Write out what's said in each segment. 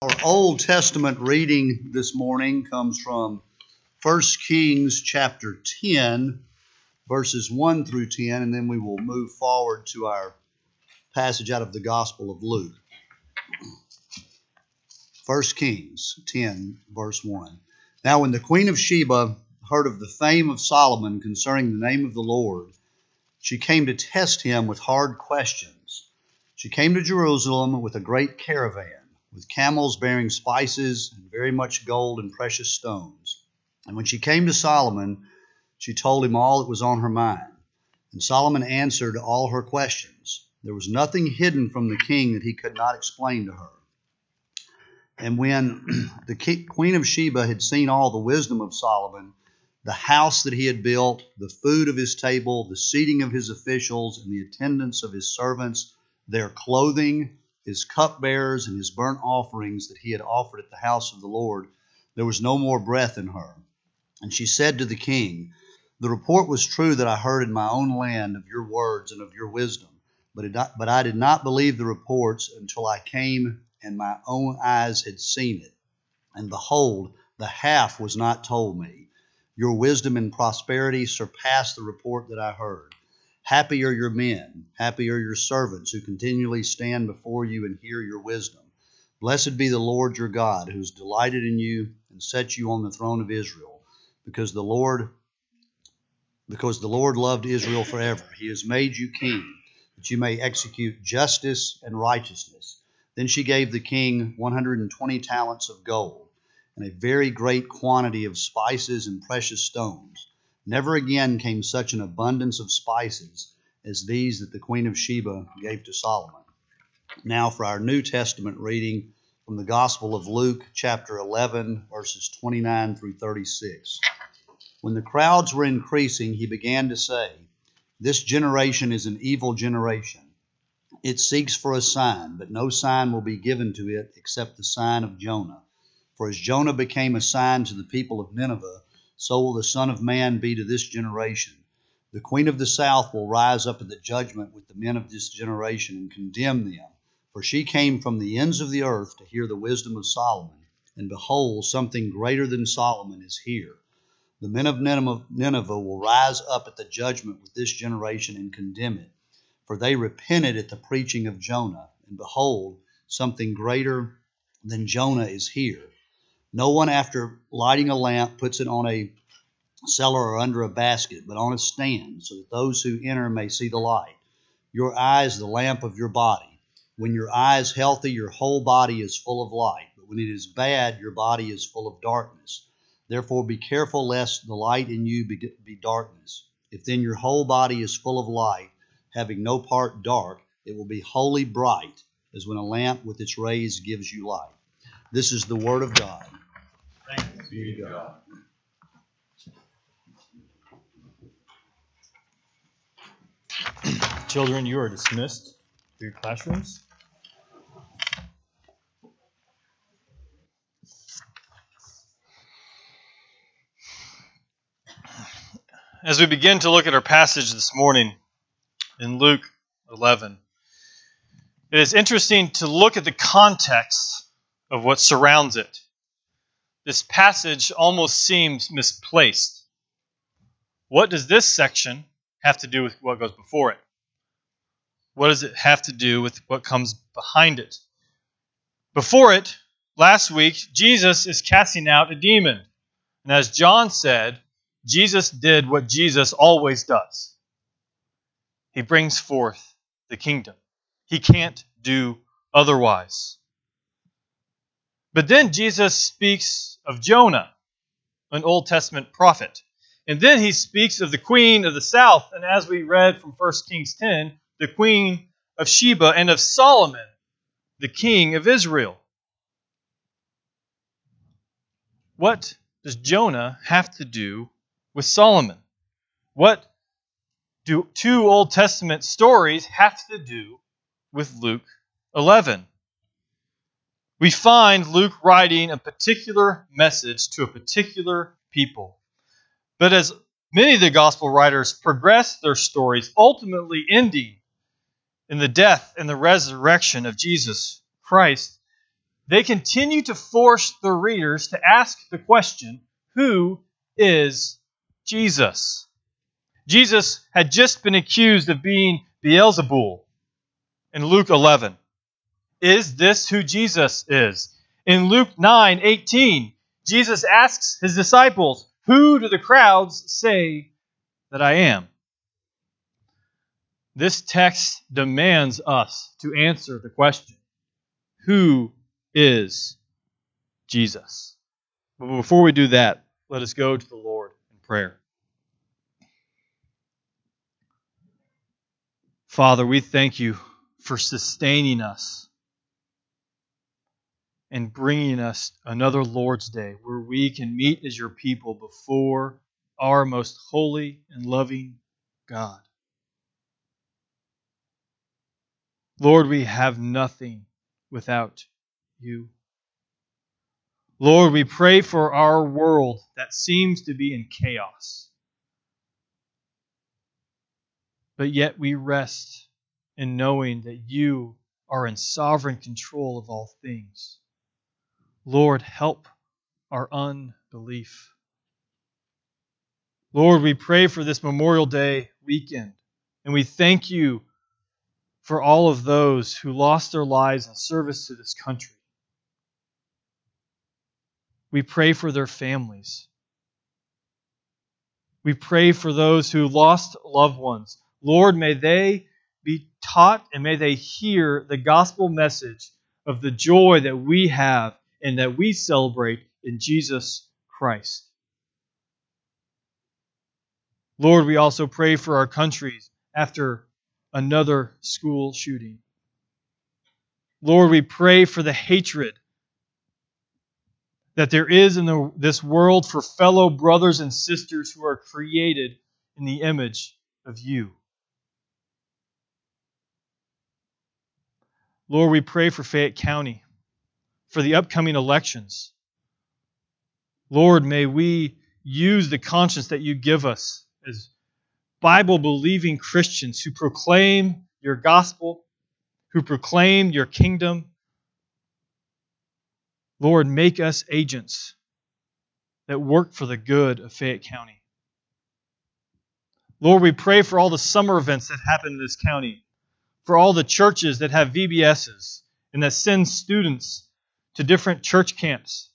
Our Old Testament reading this morning comes from 1 Kings chapter 10, verses 1 through 10, and then we will move forward to our passage out of the Gospel of Luke. 1 Kings 10, verse 1. Now, when the Queen of Sheba heard of the fame of Solomon concerning the name of the Lord, she came to test him with hard questions. She came to Jerusalem with a great caravan with camels bearing spices and very much gold and precious stones. And when she came to Solomon, she told him all that was on her mind. And Solomon answered all her questions. There was nothing hidden from the king that he could not explain to her. And when the queen of Sheba had seen all the wisdom of Solomon, the house that he had built, the food of his table, the seating of his officials, and the attendance of his servants, their clothing, his cupbearers and his burnt offerings that he had offered at the house of the Lord, there was no more breath in her. And she said to the king, The report was true that I heard in my own land of your words and of your wisdom, but, it, but I did not believe the reports until I came and my own eyes had seen it. And behold, the half was not told me. Your wisdom and prosperity surpassed the report that I heard. Happy are your men, happy are your servants who continually stand before you and hear your wisdom. Blessed be the Lord your God, who has delighted in you and set you on the throne of Israel, because the Lord because the Lord loved Israel forever. He has made you king, that you may execute justice and righteousness. Then she gave the king 120 talents of gold and a very great quantity of spices and precious stones Never again came such an abundance of spices as these that the Queen of Sheba gave to Solomon. Now, for our New Testament reading from the Gospel of Luke, chapter 11, verses 29 through 36. When the crowds were increasing, he began to say, This generation is an evil generation. It seeks for a sign, but no sign will be given to it except the sign of Jonah. For as Jonah became a sign to the people of Nineveh, so will the Son of Man be to this generation. The Queen of the South will rise up at the judgment with the men of this generation and condemn them. For she came from the ends of the earth to hear the wisdom of Solomon. And behold, something greater than Solomon is here. The men of Nineveh will rise up at the judgment with this generation and condemn it. For they repented at the preaching of Jonah. And behold, something greater than Jonah is here. No one, after lighting a lamp, puts it on a cellar or under a basket, but on a stand, so that those who enter may see the light. Your eye is the lamp of your body. When your eye is healthy, your whole body is full of light. But when it is bad, your body is full of darkness. Therefore, be careful lest the light in you be, be darkness. If then your whole body is full of light, having no part dark, it will be wholly bright, as when a lamp with its rays gives you light. This is the Word of God. Thanks be to God. Children, you are dismissed to your classrooms. As we begin to look at our passage this morning in Luke 11, it is interesting to look at the context of what surrounds it. This passage almost seems misplaced. What does this section have to do with what goes before it? What does it have to do with what comes behind it? Before it, last week, Jesus is casting out a demon. And as John said, Jesus did what Jesus always does he brings forth the kingdom. He can't do otherwise. But then Jesus speaks of Jonah, an Old Testament prophet. And then he speaks of the queen of the south, and as we read from 1 Kings 10, the queen of Sheba, and of Solomon, the king of Israel. What does Jonah have to do with Solomon? What do two Old Testament stories have to do with Luke 11? We find Luke writing a particular message to a particular people. But as many of the gospel writers progress their stories, ultimately ending in the death and the resurrection of Jesus Christ, they continue to force the readers to ask the question who is Jesus? Jesus had just been accused of being Beelzebul in Luke 11. Is this who Jesus is? In Luke 9 18, Jesus asks his disciples, Who do the crowds say that I am? This text demands us to answer the question Who is Jesus? But before we do that, let us go to the Lord in prayer. Father, we thank you for sustaining us and bringing us another Lord's Day where we can meet as your people before our most holy and loving God. Lord, we have nothing without you. Lord, we pray for our world that seems to be in chaos. But yet we rest in knowing that you are in sovereign control of all things. Lord, help our unbelief. Lord, we pray for this Memorial Day weekend, and we thank you for all of those who lost their lives in service to this country. We pray for their families. We pray for those who lost loved ones. Lord, may they be taught and may they hear the gospel message of the joy that we have and that we celebrate in Jesus Christ. Lord, we also pray for our countries after another school shooting. Lord, we pray for the hatred that there is in the, this world for fellow brothers and sisters who are created in the image of you. Lord, we pray for Fayette County, for the upcoming elections. Lord, may we use the conscience that you give us as Bible believing Christians who proclaim your gospel, who proclaim your kingdom. Lord, make us agents that work for the good of Fayette County. Lord, we pray for all the summer events that happen in this county, for all the churches that have VBSs and that send students to different church camps.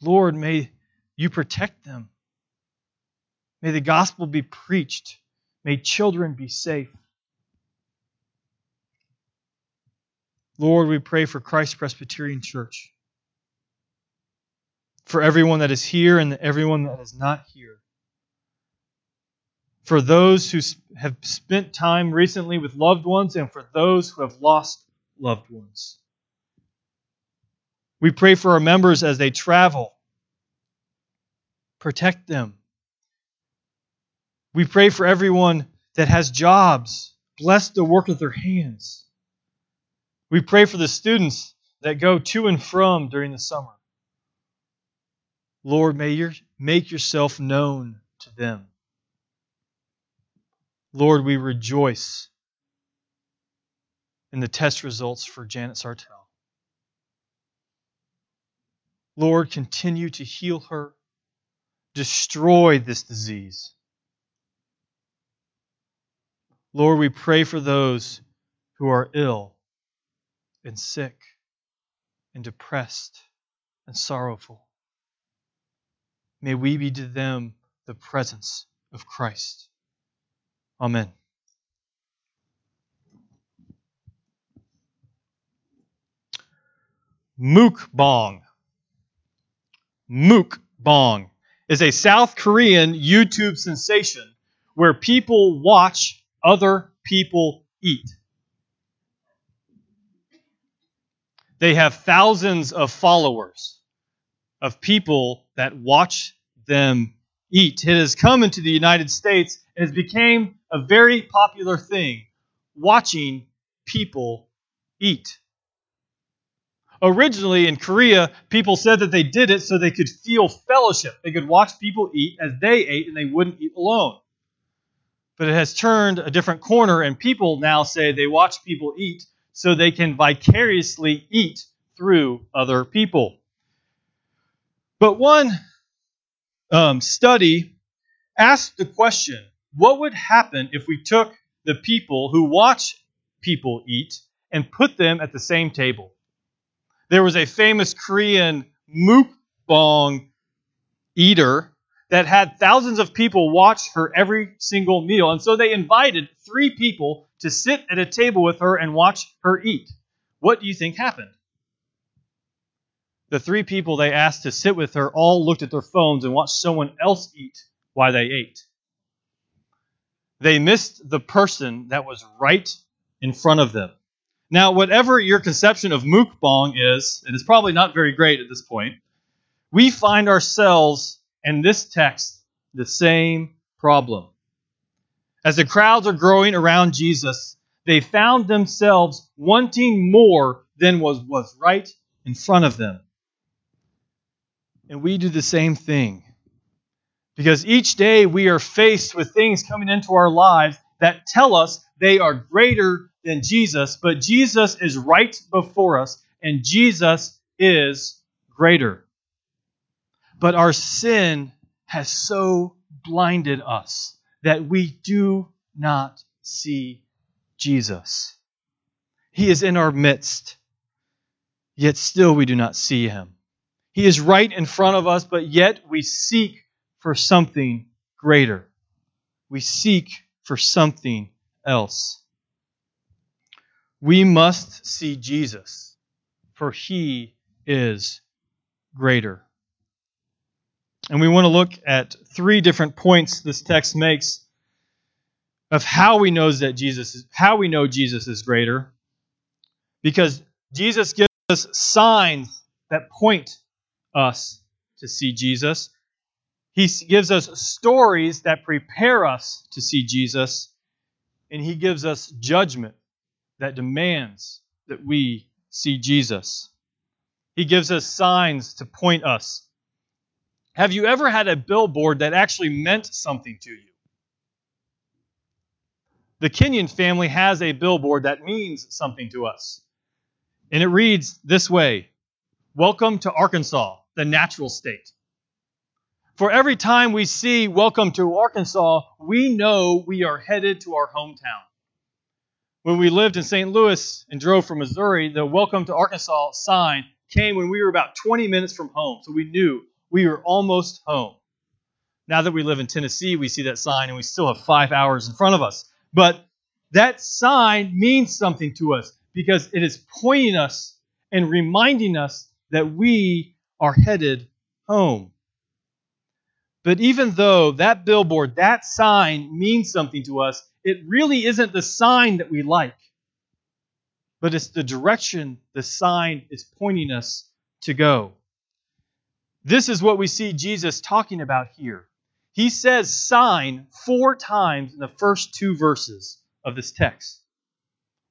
Lord, may you protect them. May the gospel be preached. May children be safe. Lord, we pray for Christ Presbyterian Church, for everyone that is here and everyone that is not here, for those who have spent time recently with loved ones, and for those who have lost loved ones. We pray for our members as they travel. Protect them. We pray for everyone that has jobs. Bless the work of their hands. We pray for the students that go to and from during the summer. Lord, may you make yourself known to them. Lord, we rejoice in the test results for Janet Sartell. Lord, continue to heal her, destroy this disease. Lord, we pray for those who are ill and sick and depressed and sorrowful. May we be to them the presence of Christ. Amen. Mukbang. Mukbang is a South Korean YouTube sensation where people watch other people eat. They have thousands of followers, of people that watch them eat. It has come into the United States and has become a very popular thing, watching people eat. Originally in Korea, people said that they did it so they could feel fellowship. They could watch people eat as they ate and they wouldn't eat alone but it has turned a different corner, and people now say they watch people eat so they can vicariously eat through other people. But one um, study asked the question what would happen if we took the people who watch people eat and put them at the same table? There was a famous Korean mukbang eater that had thousands of people watch her every single meal. And so they invited three people to sit at a table with her and watch her eat. What do you think happened? The three people they asked to sit with her all looked at their phones and watched someone else eat while they ate. They missed the person that was right in front of them. Now, whatever your conception of mukbang is, and it's probably not very great at this point, we find ourselves in this text the same problem. As the crowds are growing around Jesus, they found themselves wanting more than was, was right in front of them. And we do the same thing. Because each day we are faced with things coming into our lives that tell us they are greater than Jesus, but Jesus is right before us, and Jesus is greater. But our sin has so blinded us that we do not see Jesus. He is in our midst, yet still we do not see him. He is right in front of us, but yet we seek for something greater. We seek for something else. We must see Jesus, for he is greater. And we want to look at three different points this text makes of how we know that Jesus is how we know Jesus is greater. Because Jesus gives us signs that point us to see Jesus. He gives us stories that prepare us to see Jesus, and he gives us judgment that demands that we see Jesus. He gives us signs to point us have you ever had a billboard that actually meant something to you? The Kenyon family has a billboard that means something to us. And it reads this way Welcome to Arkansas, the natural state. For every time we see Welcome to Arkansas, we know we are headed to our hometown. When we lived in St. Louis and drove from Missouri, the Welcome to Arkansas sign came when we were about 20 minutes from home. So we knew we were almost home. Now that we live in Tennessee, we see that sign and we still have five hours in front of us. But that sign means something to us because it is pointing us and reminding us that we are headed home. But even though that billboard, that sign means something to us, it really isn't the sign that we like, but it's the direction the sign is pointing us to go. This is what we see Jesus talking about here. He says sign four times in the first two verses of this text.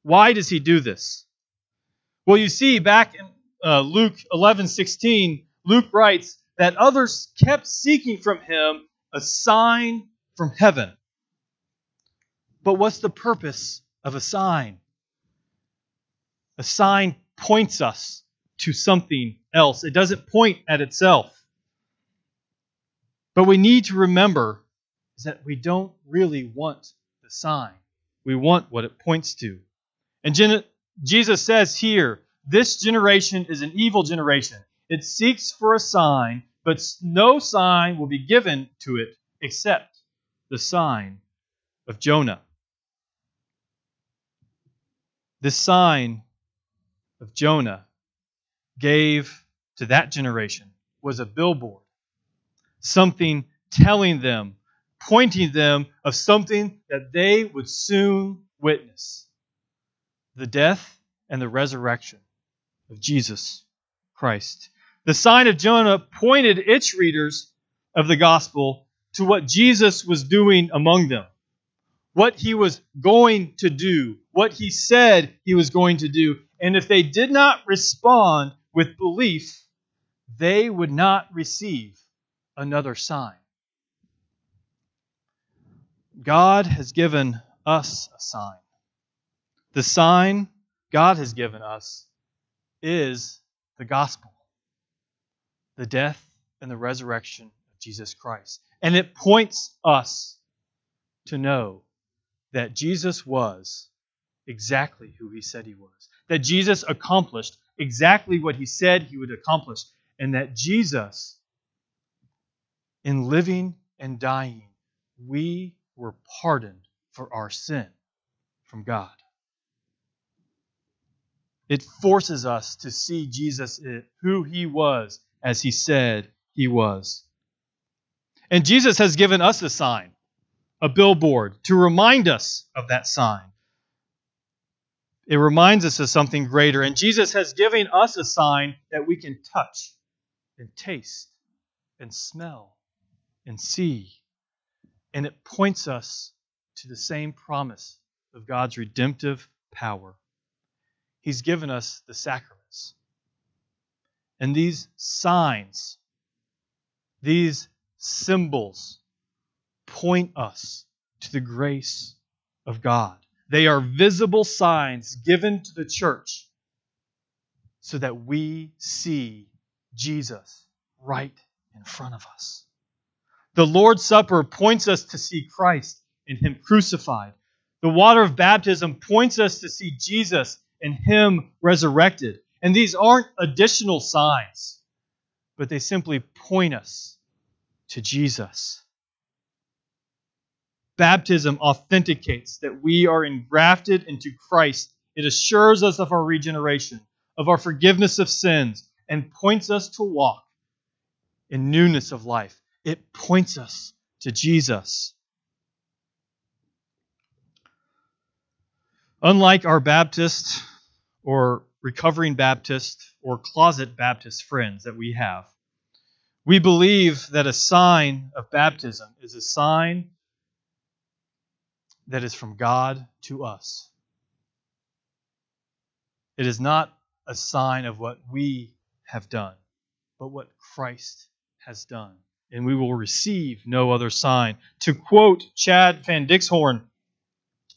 Why does he do this? Well, you see, back in uh, Luke 11 16, Luke writes that others kept seeking from him a sign from heaven. But what's the purpose of a sign? A sign points us to something else. It doesn't point at itself. But we need to remember is that we don't really want the sign. We want what it points to. And Jesus says here, this generation is an evil generation. It seeks for a sign, but no sign will be given to it except the sign of Jonah. This sign of Jonah gave to that generation was a billboard, something telling them, pointing them of something that they would soon witness the death and the resurrection of Jesus Christ. The sign of Jonah pointed its readers of the gospel to what Jesus was doing among them, what he was going to do, what he said he was going to do. And if they did not respond with belief, they would not receive another sign. God has given us a sign. The sign God has given us is the gospel, the death and the resurrection of Jesus Christ. And it points us to know that Jesus was exactly who he said he was, that Jesus accomplished exactly what he said he would accomplish, and that Jesus, in living and dying, we were pardoned for our sin from God. It forces us to see Jesus eh, who he was as he said he was. And Jesus has given us a sign, a billboard, to remind us of that sign. It reminds us of something greater. And Jesus has given us a sign that we can touch and taste and smell and see. And it points us to the same promise of God's redemptive power. He's given us the sacraments. And these signs, these symbols, point us to the grace of God. They are visible signs given to the church so that we see Jesus right in front of us. The Lord's Supper points us to see Christ and Him crucified. The water of baptism points us to see Jesus and Him resurrected. And these aren't additional signs, but they simply point us to Jesus. Baptism authenticates that we are engrafted into Christ. It assures us of our regeneration, of our forgiveness of sins, and points us to walk in newness of life. It points us to Jesus. Unlike our Baptist or recovering Baptist or closet Baptist friends that we have, we believe that a sign of baptism is a sign that is from God to us. It is not a sign of what we have done, but what Christ has done. And we will receive no other sign. To quote Chad Van Dixhoorn,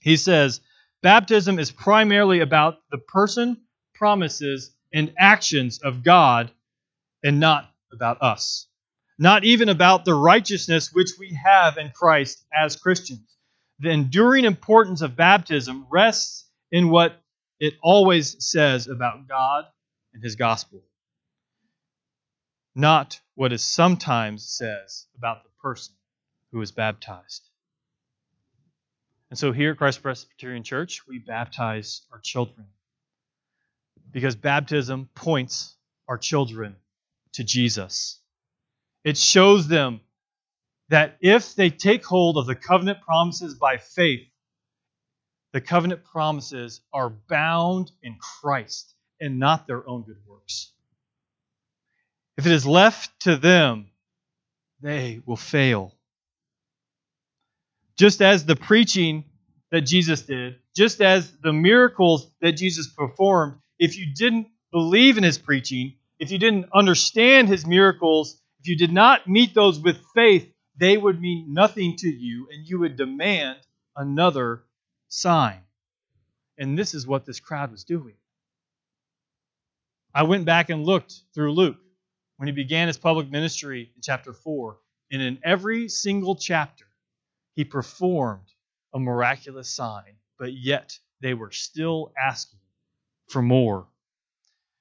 he says, Baptism is primarily about the person, promises, and actions of God and not about us. Not even about the righteousness which we have in Christ as Christians. The enduring importance of baptism rests in what it always says about God and His gospel, not what it sometimes says about the person who is baptized. And so here at Christ Presbyterian Church, we baptize our children because baptism points our children to Jesus. It shows them that if they take hold of the covenant promises by faith, the covenant promises are bound in Christ and not their own good works. If it is left to them, they will fail. Just as the preaching that Jesus did, just as the miracles that Jesus performed, if you didn't believe in his preaching, if you didn't understand his miracles, if you did not meet those with faith, they would mean nothing to you and you would demand another sign. And this is what this crowd was doing. I went back and looked through Luke when he began his public ministry in chapter 4, and in every single chapter, he performed a miraculous sign, but yet they were still asking for more.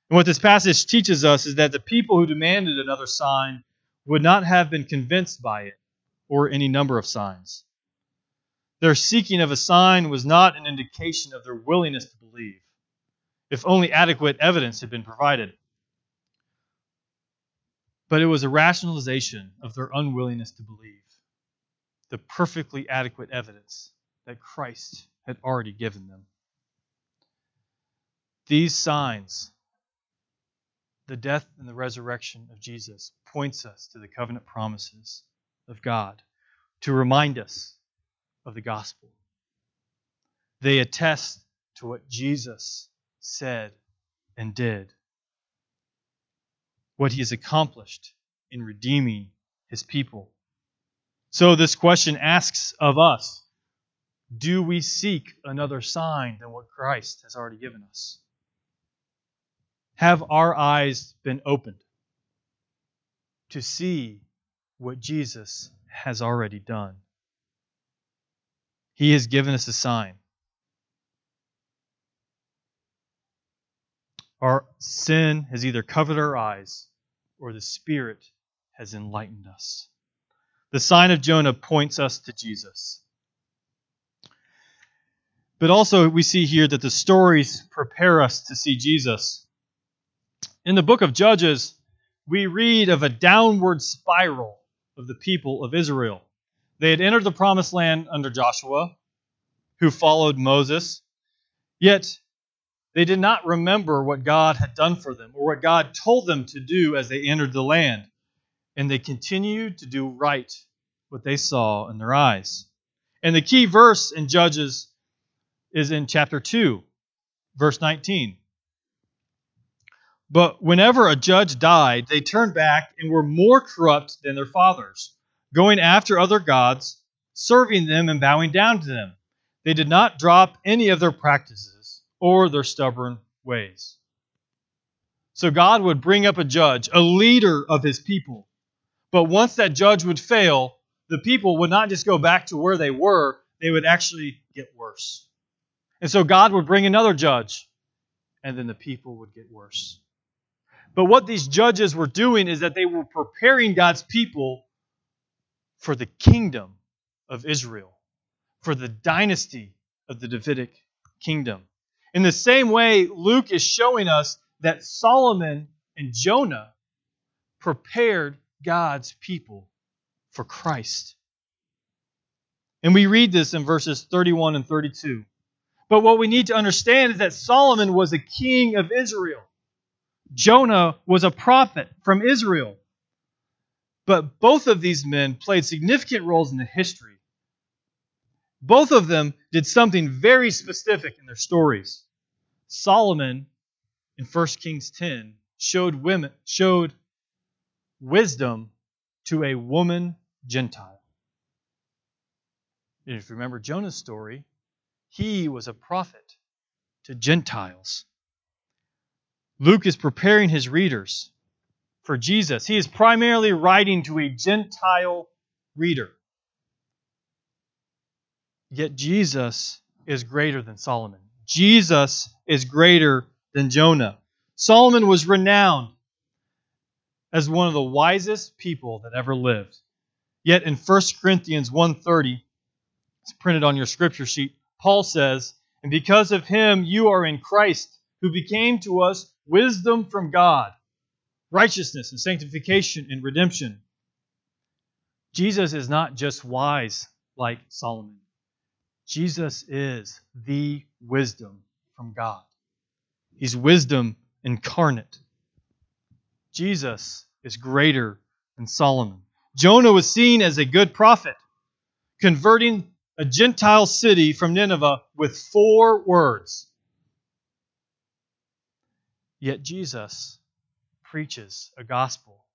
And what this passage teaches us is that the people who demanded another sign would not have been convinced by it or any number of signs. Their seeking of a sign was not an indication of their willingness to believe, if only adequate evidence had been provided. But it was a rationalization of their unwillingness to believe, the perfectly adequate evidence that Christ had already given them. These signs, the death and the resurrection of Jesus, points us to the covenant promises of God to remind us of the gospel. They attest to what Jesus said and did, what he has accomplished in redeeming his people. So, this question asks of us do we seek another sign than what Christ has already given us? have our eyes been opened to see what Jesus has already done? He has given us a sign. Our sin has either covered our eyes or the Spirit has enlightened us. The sign of Jonah points us to Jesus. But also, we see here that the stories prepare us to see Jesus. In the book of Judges, we read of a downward spiral of the people of Israel. They had entered the promised land under Joshua, who followed Moses, yet they did not remember what God had done for them or what God told them to do as they entered the land. And they continued to do right what they saw in their eyes. And the key verse in Judges is in chapter 2, verse 19. But whenever a judge died, they turned back and were more corrupt than their fathers, going after other gods, serving them and bowing down to them. They did not drop any of their practices or their stubborn ways. So God would bring up a judge, a leader of his people. But once that judge would fail, the people would not just go back to where they were, they would actually get worse. And so God would bring another judge, and then the people would get worse. But what these judges were doing is that they were preparing God's people for the kingdom of Israel, for the dynasty of the Davidic kingdom. In the same way, Luke is showing us that Solomon and Jonah prepared God's people for Christ. And we read this in verses 31 and 32. But what we need to understand is that Solomon was a king of Israel. Jonah was a prophet from Israel. But both of these men played significant roles in the history. Both of them did something very specific in their stories. Solomon in 1 Kings 10 showed women showed wisdom to a woman Gentile. And if you remember Jonah's story, he was a prophet to Gentiles. Luke is preparing his readers for Jesus. He is primarily writing to a Gentile reader. Yet Jesus is greater than Solomon. Jesus is greater than Jonah. Solomon was renowned as one of the wisest people that ever lived. Yet in 1 Corinthians 1:30, it's printed on your scripture sheet, Paul says, And because of him you are in Christ, who became to us wisdom from God, righteousness and sanctification and redemption. Jesus is not just wise like Solomon. Jesus is the wisdom from God. He's wisdom incarnate. Jesus is greater than Solomon. Jonah was seen as a good prophet, converting a Gentile city from Nineveh with four words. Yet Jesus preaches a gospel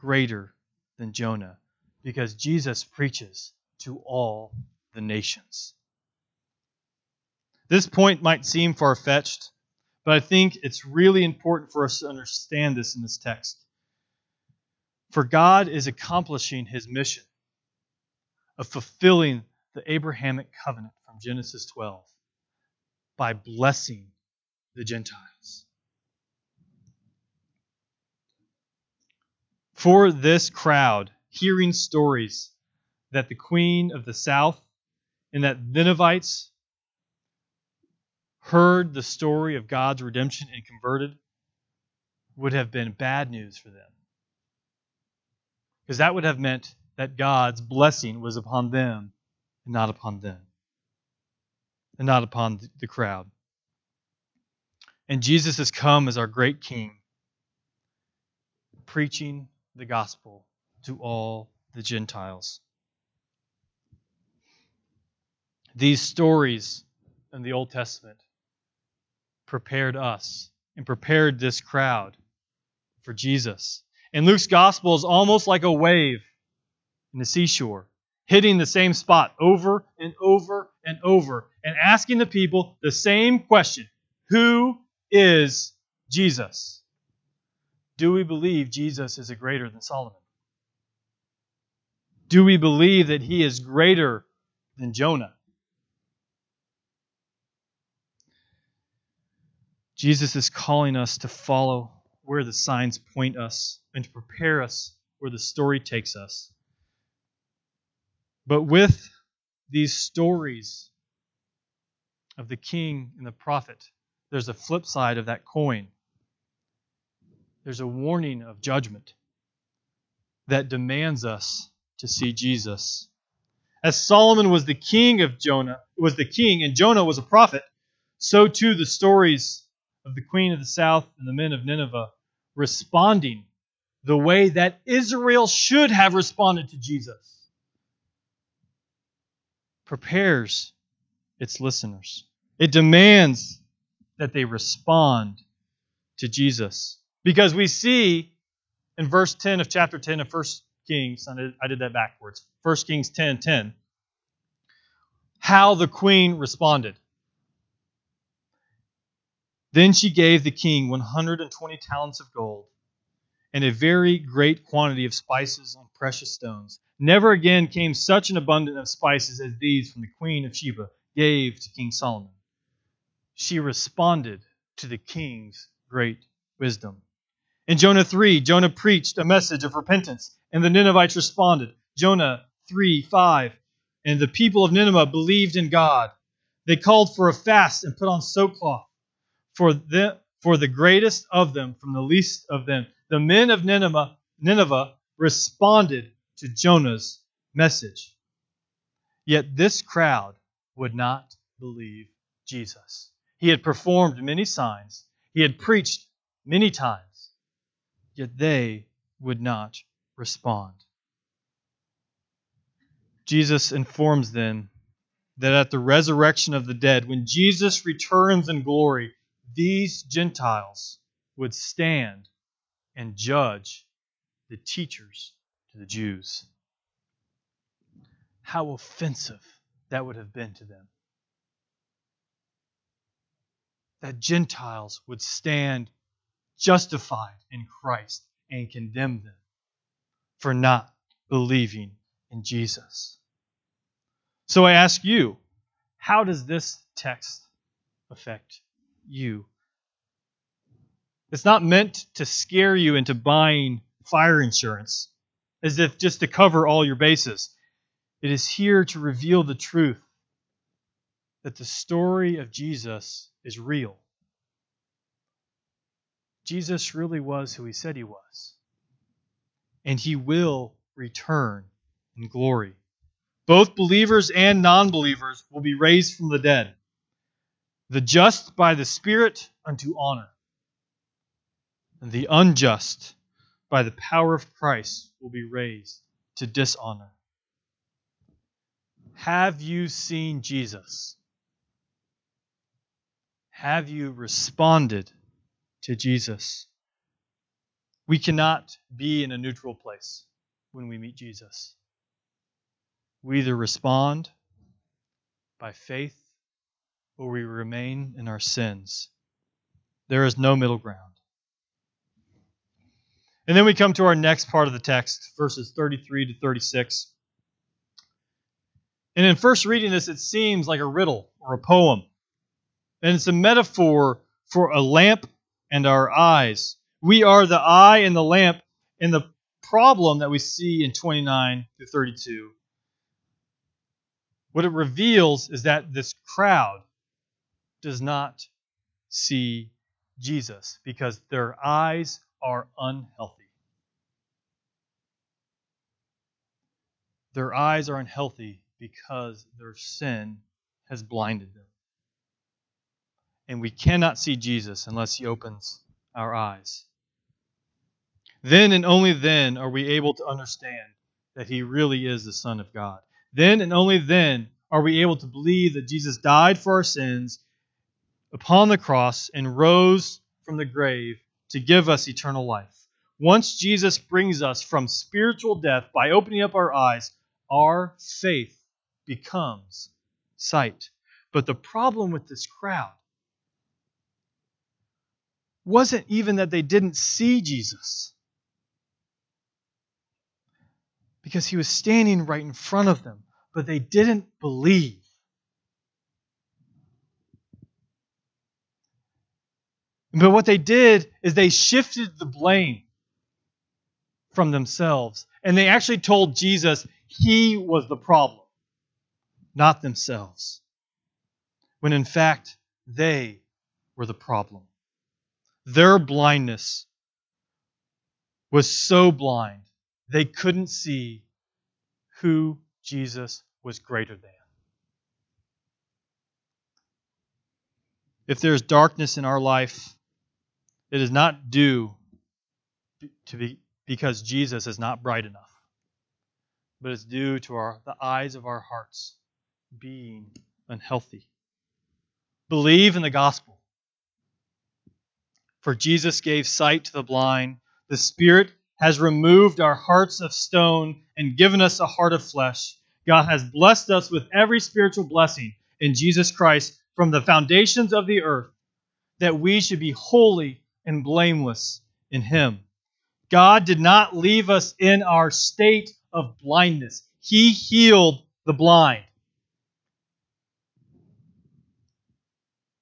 greater than Jonah because Jesus preaches to all the nations. This point might seem far fetched, but I think it's really important for us to understand this in this text. For God is accomplishing his mission of fulfilling the Abrahamic covenant from Genesis 12 by blessing the Gentiles. For this crowd, hearing stories that the queen of the south and that Ninevites heard the story of God's redemption and converted would have been bad news for them. Because that would have meant that God's blessing was upon them and not upon them, and not upon the crowd. And Jesus has come as our great King, preaching the gospel to all the Gentiles. These stories in the Old Testament prepared us and prepared this crowd for Jesus. And Luke's gospel is almost like a wave in the seashore hitting the same spot over and over and over and asking the people the same question Who is Jesus, do we believe Jesus is a greater than Solomon? Do we believe that he is greater than Jonah? Jesus is calling us to follow where the signs point us and to prepare us where the story takes us. But with these stories of the king and the prophet, there's a flip side of that coin. There's a warning of judgment that demands us to see Jesus. As Solomon was the king of Jonah, was the king and Jonah was a prophet, so too the stories of the queen of the south and the men of Nineveh responding the way that Israel should have responded to Jesus prepares its listeners. It demands that they respond to Jesus. Because we see in verse 10 of chapter 10 of 1 Kings, I did that backwards, 1 Kings 10 10, how the queen responded. Then she gave the king 120 talents of gold and a very great quantity of spices and precious stones. Never again came such an abundance of spices as these from the queen of Sheba gave to King Solomon. She responded to the king's great wisdom. In Jonah 3, Jonah preached a message of repentance, and the Ninevites responded. Jonah 3 5. And the people of Nineveh believed in God. They called for a fast and put on sackcloth for the, for the greatest of them from the least of them. The men of Nineveh, Nineveh responded to Jonah's message. Yet this crowd would not believe Jesus. He had performed many signs, he had preached many times, yet they would not respond. Jesus informs them that at the resurrection of the dead, when Jesus returns in glory, these Gentiles would stand and judge the teachers to the Jews. How offensive that would have been to them. That Gentiles would stand justified in Christ and condemn them for not believing in Jesus. So I ask you, how does this text affect you. It's not meant to scare you into buying fire insurance as if just to cover all your bases. It is here to reveal the truth that the story of Jesus is real. Jesus really was who he said he was. And he will return in glory. Both believers and non believers will be raised from the dead the just by the Spirit unto honor, and the unjust by the power of Christ will be raised to dishonor. Have you seen Jesus? Have you responded to Jesus? We cannot be in a neutral place when we meet Jesus. We either respond by faith or we remain in our sins. There is no middle ground. And then we come to our next part of the text, verses 33 to 36. And in first reading this, it seems like a riddle or a poem. And it's a metaphor for a lamp and our eyes. We are the eye and the lamp. And the problem that we see in 29 to 32, what it reveals is that this crowd does not see Jesus because their eyes are unhealthy. Their eyes are unhealthy because their sin has blinded them. And we cannot see Jesus unless He opens our eyes. Then and only then are we able to understand that He really is the Son of God. Then and only then are we able to believe that Jesus died for our sins upon the cross and rose from the grave to give us eternal life. Once Jesus brings us from spiritual death by opening up our eyes, our faith becomes sight. But the problem with this crowd wasn't even that they didn't see Jesus, because he was standing right in front of them, but they didn't believe. But what they did is they shifted the blame from themselves. And they actually told Jesus he was the problem, not themselves. When in fact, they were the problem. Their blindness was so blind, they couldn't see who Jesus was greater than. If there's darkness in our life, it is not due to be because Jesus is not bright enough, but it's due to our, the eyes of our hearts being unhealthy. Believe in the gospel. For Jesus gave sight to the blind. The Spirit has removed our hearts of stone and given us a heart of flesh. God has blessed us with every spiritual blessing in Jesus Christ from the foundations of the earth, that we should be holy and blameless in Him. God did not leave us in our state of blindness, He healed the blind.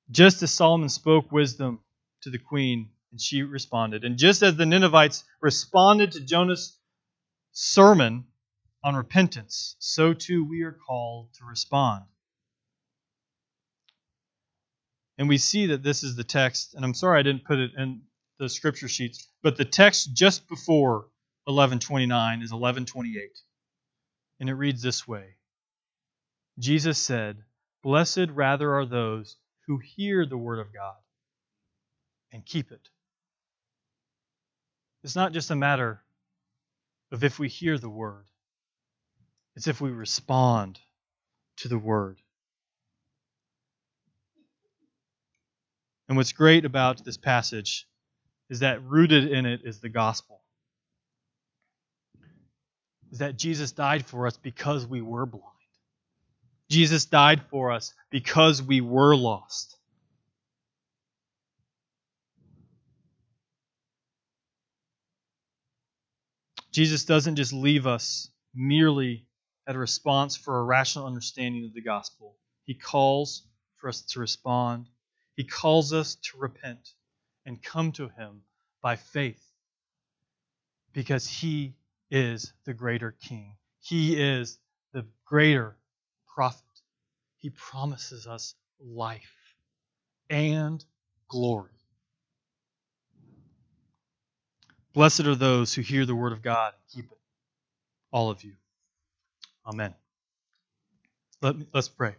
Just as Solomon spoke wisdom to the queen, and she responded, and just as the Ninevites responded to Jonah's sermon on repentance, so too we are called to respond. And we see that this is the text, and I'm sorry I didn't put it in the scripture sheets, but the text just before 1129 is 1128. And it reads this way Jesus said, Blessed rather are those who hear the word of God and keep it. It's not just a matter of if we hear the word, it's if we respond to the word. And what's great about this passage is that rooted in it is the gospel. Is that Jesus died for us because we were blind. Jesus died for us because we were lost. Jesus doesn't just leave us merely at a response for a rational understanding of the gospel. He calls for us to respond. He calls us to repent and come to him by faith because he is the greater king. He is the greater prophet. He promises us life and glory. Blessed are those who hear the word of God and keep it. All of you. Amen. Let let's pray.